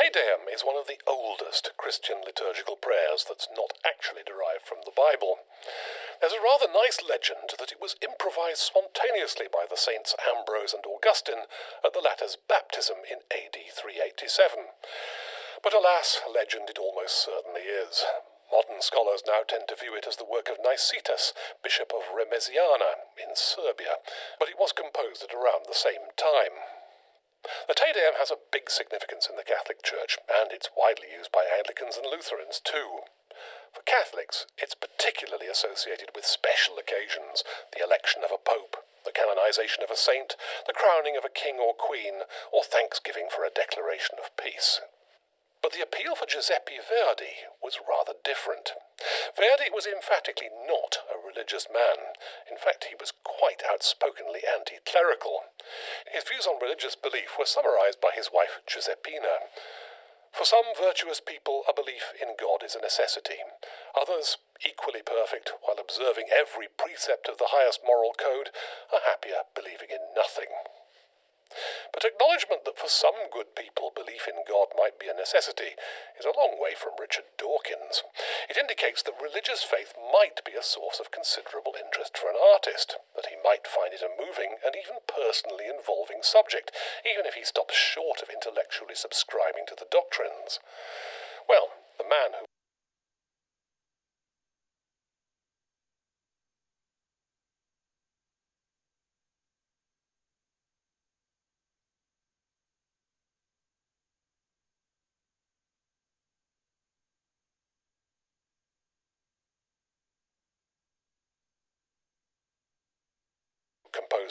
Te is one of the oldest Christian liturgical prayers that's not actually derived from the Bible. There's a rather nice legend that it was improvised spontaneously by the saints Ambrose and Augustine at the latter's baptism in AD 387. But alas, legend it almost certainly is. Modern scholars now tend to view it as the work of Nicetas, Bishop of Remesiana in Serbia, but it was composed at around the same time. The Te Deum has a big significance in the Catholic Church, and it's widely used by Anglicans and Lutherans too. For Catholics, it's particularly associated with special occasions the election of a pope, the canonization of a saint, the crowning of a king or queen, or thanksgiving for a declaration of peace. But the appeal for Giuseppe Verdi was rather different. Verdi was emphatically not a religious man. In fact, he was quite outspokenly anti clerical. His views on religious belief were summarized by his wife Giuseppina. For some virtuous people, a belief in God is a necessity. Others, equally perfect, while observing every precept of the highest moral code, are happier believing in nothing. But acknowledgement that for some good people belief in God might be a necessity is a long way from Richard Dawkins. It indicates that religious faith might be a source of considerable interest for an artist, that he might find it a moving and even personally involving subject, even if he stops short of intellectually subscribing to the doctrines. Well, the man who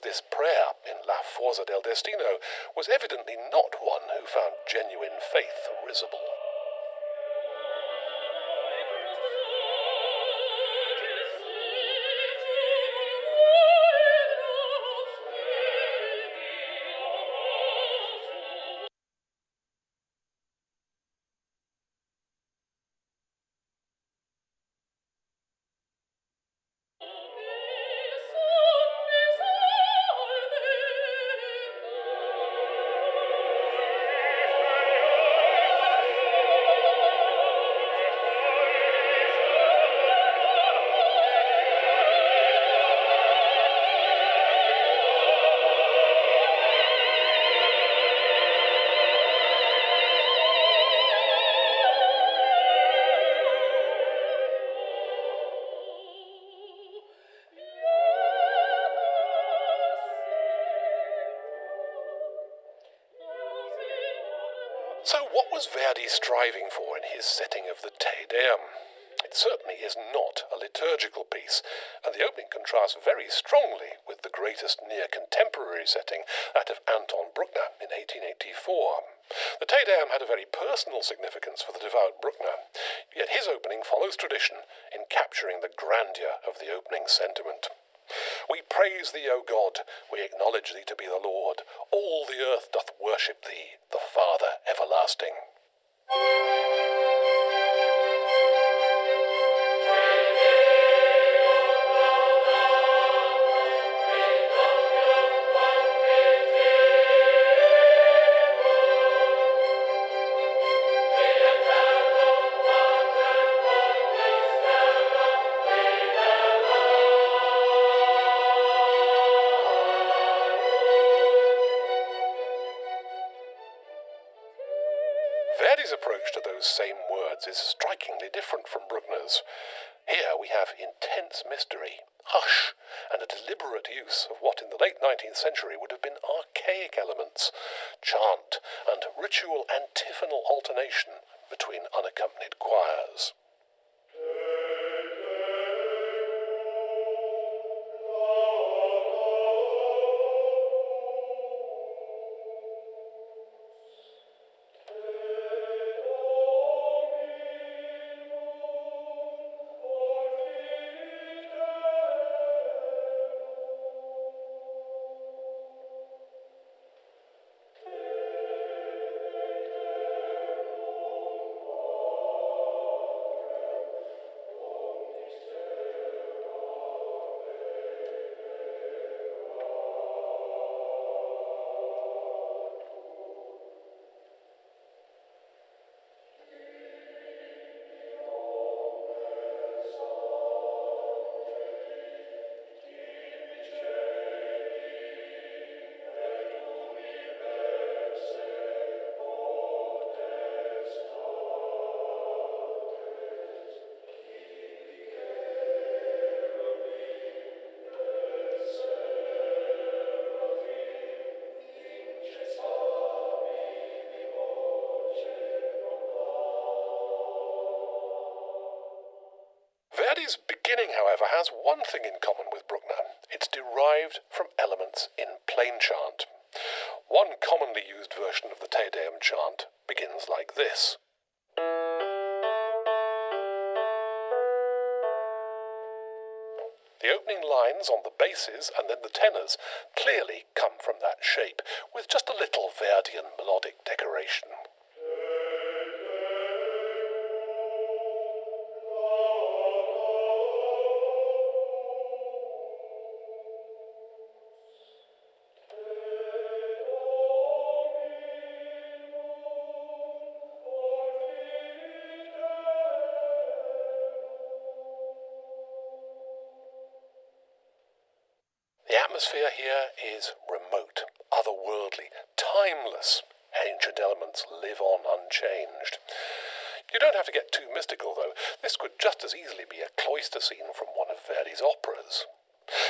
this prayer in La Forza del Destino was evidently not one who found genuine faith risible. Was Verdi striving for in his setting of the Te Deum? It certainly is not a liturgical piece, and the opening contrasts very strongly with the greatest near contemporary setting, that of Anton Bruckner in 1884. The Te Deum had a very personal significance for the devout Bruckner, yet his opening follows tradition in capturing the grandeur of the opening sentiment. We praise thee, O God, we acknowledge thee to be the Lord. All the earth doth worship thee, the Father everlasting. Thank you. And ritual antiphonal alternation between unaccompanied choirs. However, has one thing in common with Bruckner. It's derived from elements in plain chant. One commonly used version of the Te Deum chant begins like this. The opening lines on the basses and then the tenors clearly come from that shape, with just a little Verdian melodic decoration. The atmosphere here is remote, otherworldly, timeless. Ancient elements live on unchanged. You don't have to get too mystical, though. This could just as easily be a cloister scene from one of Verdi's operas.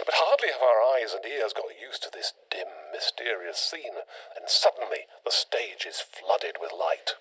But hardly have our eyes and ears got used to this dim, mysterious scene, and suddenly the stage is flooded with light.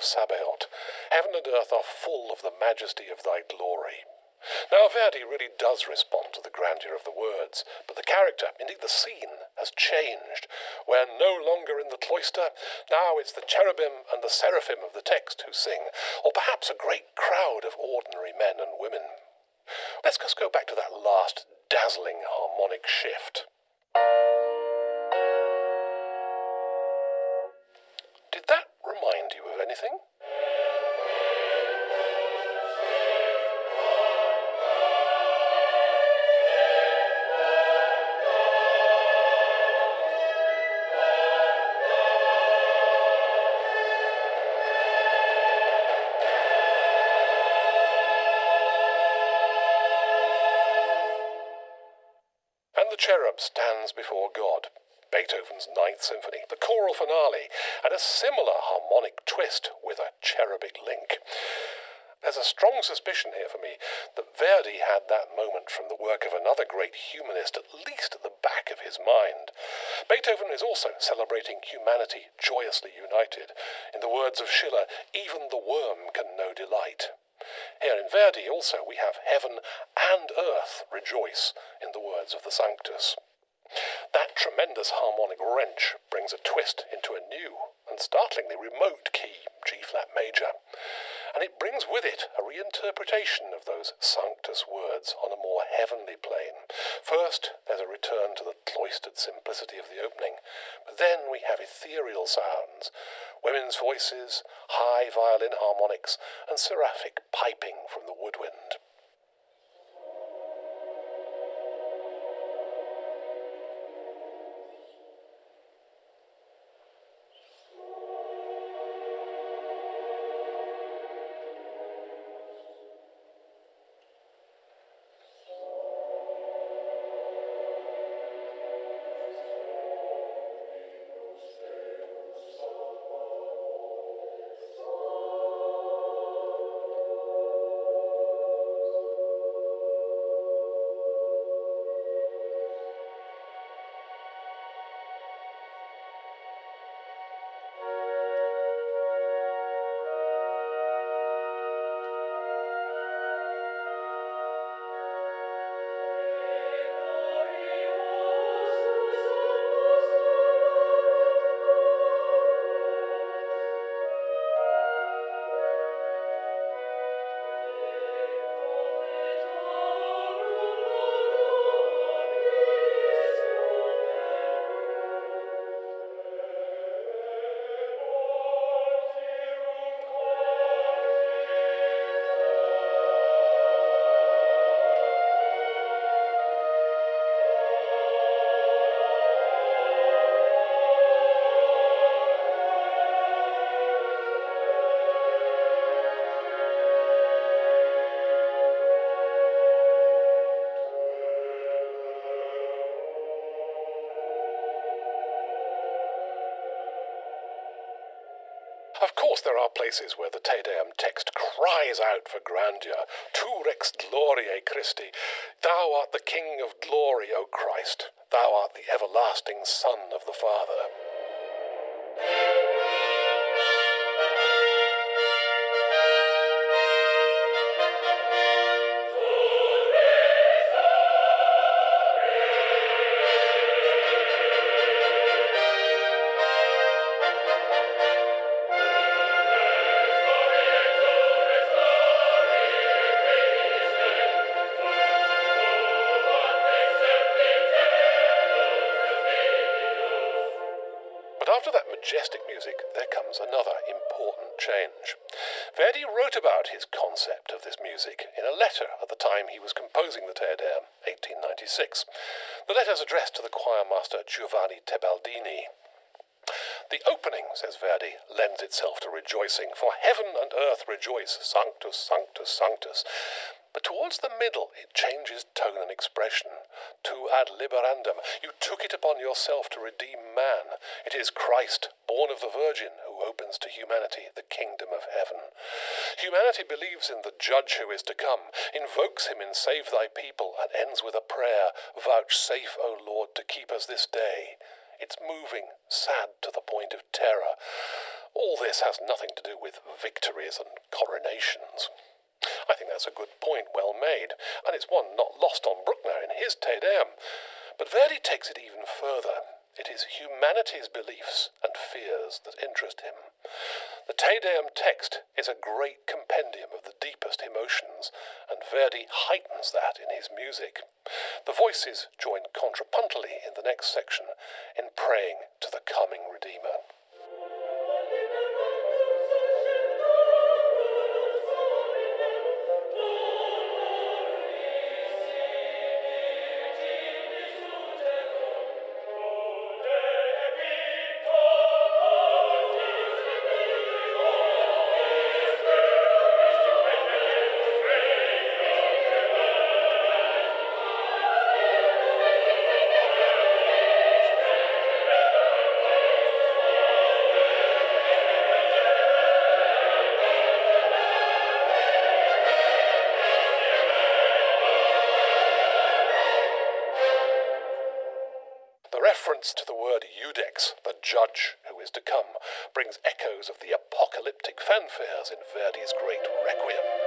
Of Sabaoth, heaven and earth are full of the majesty of thy glory. Now, Verdi really does respond to the grandeur of the words, but the character, indeed the scene, has changed. We're no longer in the cloister, now it's the cherubim and the seraphim of the text who sing, or perhaps a great crowd of ordinary men and women. Let's just go back to that last dazzling harmonic shift. Did that remind you anything? And the cherub stands before God. Beethoven's Ninth Symphony, the choral finale, and a similar harmonic twist with a cherubic link. There's a strong suspicion here for me that Verdi had that moment from the work of another great humanist at least at the back of his mind. Beethoven is also celebrating humanity joyously united. In the words of Schiller, even the worm can know delight. Here in Verdi also we have heaven and earth rejoice, in the words of the Sanctus. That tremendous harmonic wrench brings a twist into a new and startlingly remote key, G flat major, and it brings with it a reinterpretation of those Sanctus words on a more heavenly plane. First, there's a return to the cloistered simplicity of the opening, but then we have ethereal sounds, women's voices, high violin harmonics, and seraphic piping from the woodwind. Are places where the Te Deum text cries out for grandeur. Tu rex gloriae Christe. Thou art the King of glory, O Christ. Thou art the everlasting Son of the Father. Change. Verdi wrote about his concept of this music in a letter at the time he was composing the Te Deum, 1896. The letter is addressed to the choirmaster Giovanni Tebaldini. The opening, says Verdi, lends itself to rejoicing, for heaven and earth rejoice, Sanctus, Sanctus, Sanctus. But towards the middle it changes tone and expression. Tu ad liberandum. You took it upon yourself to redeem man. It is Christ, born of the Virgin, who opens to humanity the kingdom of heaven. Humanity believes in the Judge who is to come, invokes him in Save Thy People, and ends with a prayer Vouchsafe, O Lord, to keep us this day. It's moving, sad to the point of terror. All this has nothing to do with victories and coronations. I think that's a good point, well made, and it's one not lost on Bruckner in his Te Deum. But Verdi takes it even further. It is humanity's beliefs and fears that interest him. The Te Deum text is a great compendium of the deepest emotions, and Verdi heightens that in his music. The voices join contrapuntally in the next section in praying to the coming Redeemer. Reference to the word Judex, the judge who is to come, brings echoes of the apocalyptic fanfares in Verdi's great Requiem.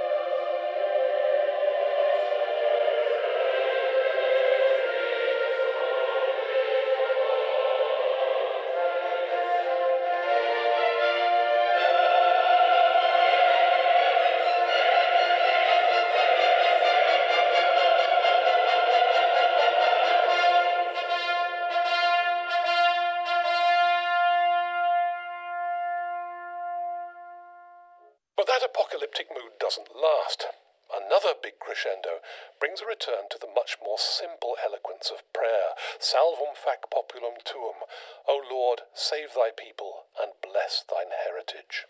Crescendo brings a return to the much more simple eloquence of prayer. Salvum fac populum tuum. O Lord, save thy people and bless thine heritage.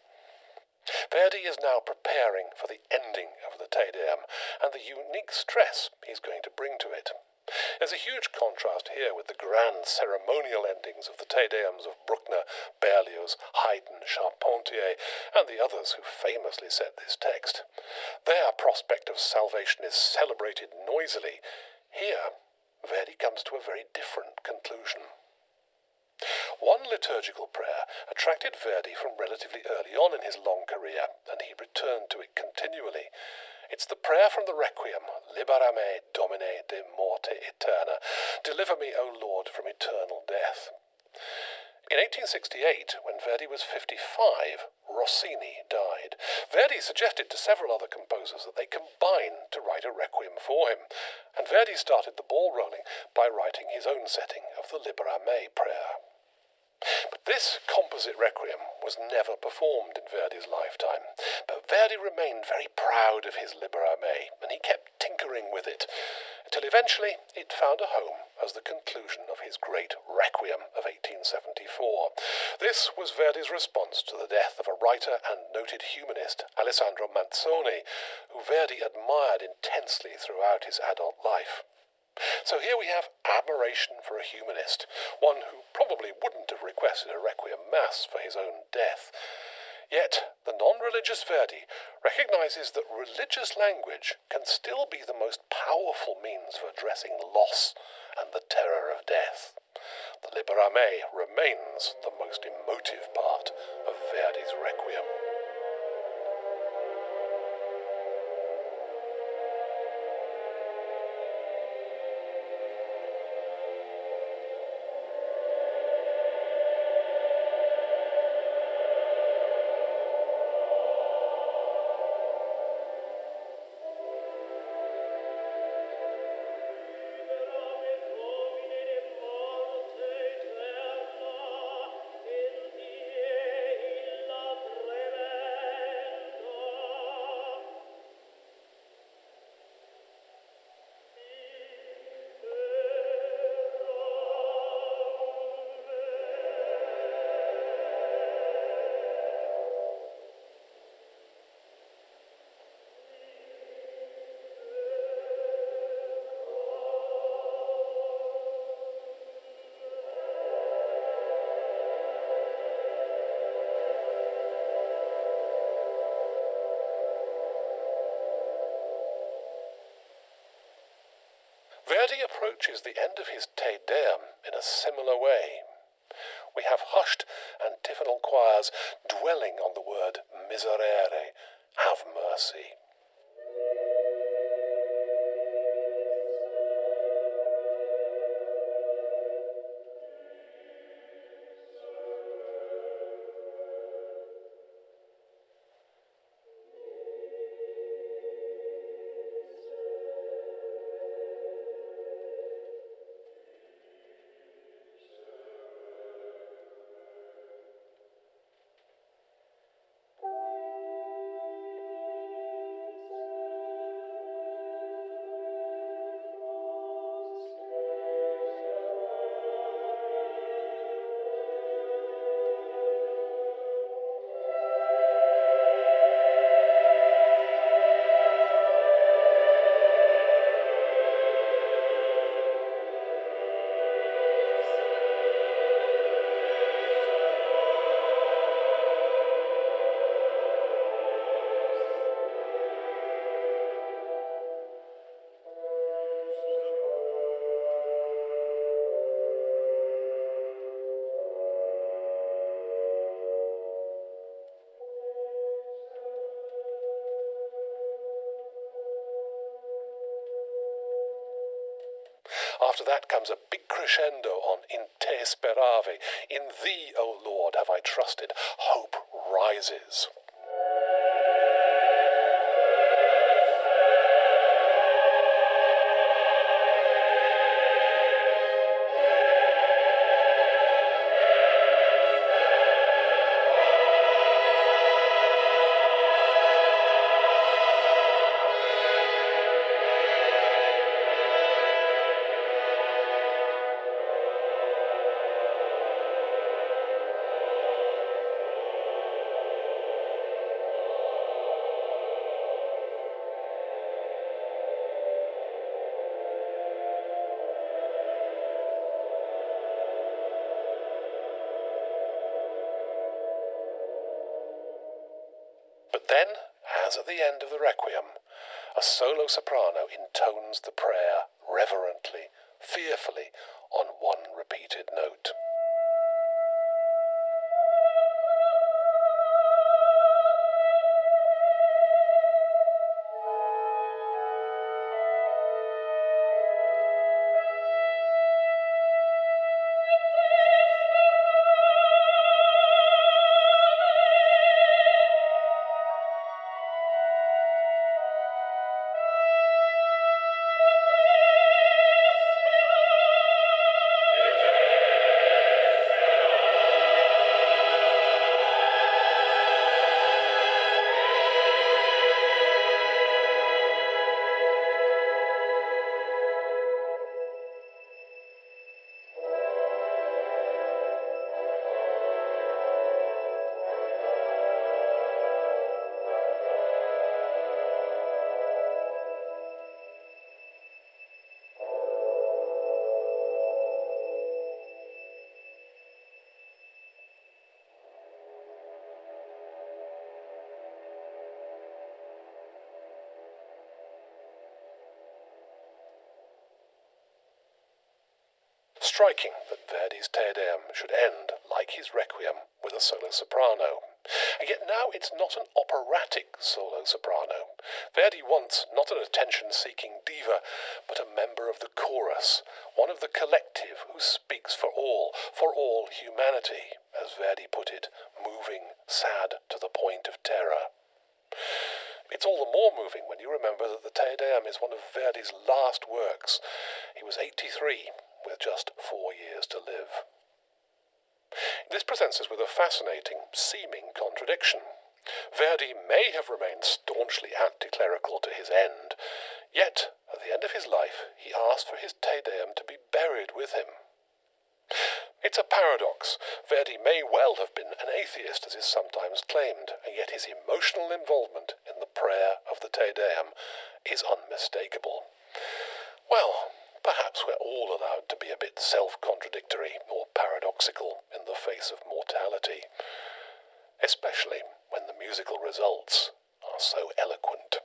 Verdi is now preparing for the ending of the Te Deum and the unique stress he's going to bring to it. There's a huge contrast here with the grand ceremonial endings of the Te Deums of Bruckner, Berlioz, Haydn, Charpentier, and the others who famously set this text. Their prospect of salvation is celebrated noisily. Here, Verdi comes to a very different conclusion. One liturgical prayer attracted Verdi from relatively early on in his long career, and he returned to it continually. It's the prayer from the Requiem, Libera me, Domine, de morte aeterna. Deliver me, O Lord, from eternal death. In 1868, when Verdi was 55, Rossini died. Verdi suggested to several other composers that they combine to write a requiem for him, and Verdi started the ball rolling by writing his own setting of the Libera Me prayer. But this composite requiem was never performed in Verdi's lifetime. But Verdi remained very proud of his Libera Me, and he kept tinkering with it, until eventually it found a home as the conclusion of his great Requiem of 1874. This was Verdi's response to the death of a writer and noted humanist, Alessandro Manzoni, who Verdi admired intensely throughout his adult life. So here we have admiration for a humanist, one who probably wouldn't have requested a requiem mass for his own death. Yet, the non religious Verdi recognizes that religious language can still be the most powerful means of addressing loss and the terror of death. The Libera Me remains the most emotive part of Verdi's Requiem. Verdi approaches the end of his Te Deum in a similar way. We have hushed antiphonal choirs dwelling on the word miserere, have mercy. After that comes a big crescendo on In Te Speravi. In Thee, O Lord, have I trusted. Hope rises. But then, as at the end of the Requiem, a solo soprano intones the prayer reverently, fearfully, on one repeated note. Striking that Verdi's Te Deum should end, like his Requiem, with a solo soprano. And yet now it's not an operatic solo soprano. Verdi wants not an attention seeking diva, but a member of the chorus, one of the collective who speaks for all, for all humanity, as Verdi put it, moving, sad to the point of terror. It's all the more moving when you remember that the Te Deum is one of Verdi's last works. He was 83, with just four years to live. This presents us with a fascinating, seeming contradiction. Verdi may have remained staunchly anti clerical to his end, yet, at the end of his life, he asked for his Te Deum to be buried with him. It's a paradox. Verdi may well have been an atheist, as is sometimes claimed, and yet his emotional involvement in the prayer of the Te Deum is unmistakable. Well, perhaps we're all allowed to be a bit self contradictory or paradoxical in the face of mortality, especially when the musical results are so eloquent.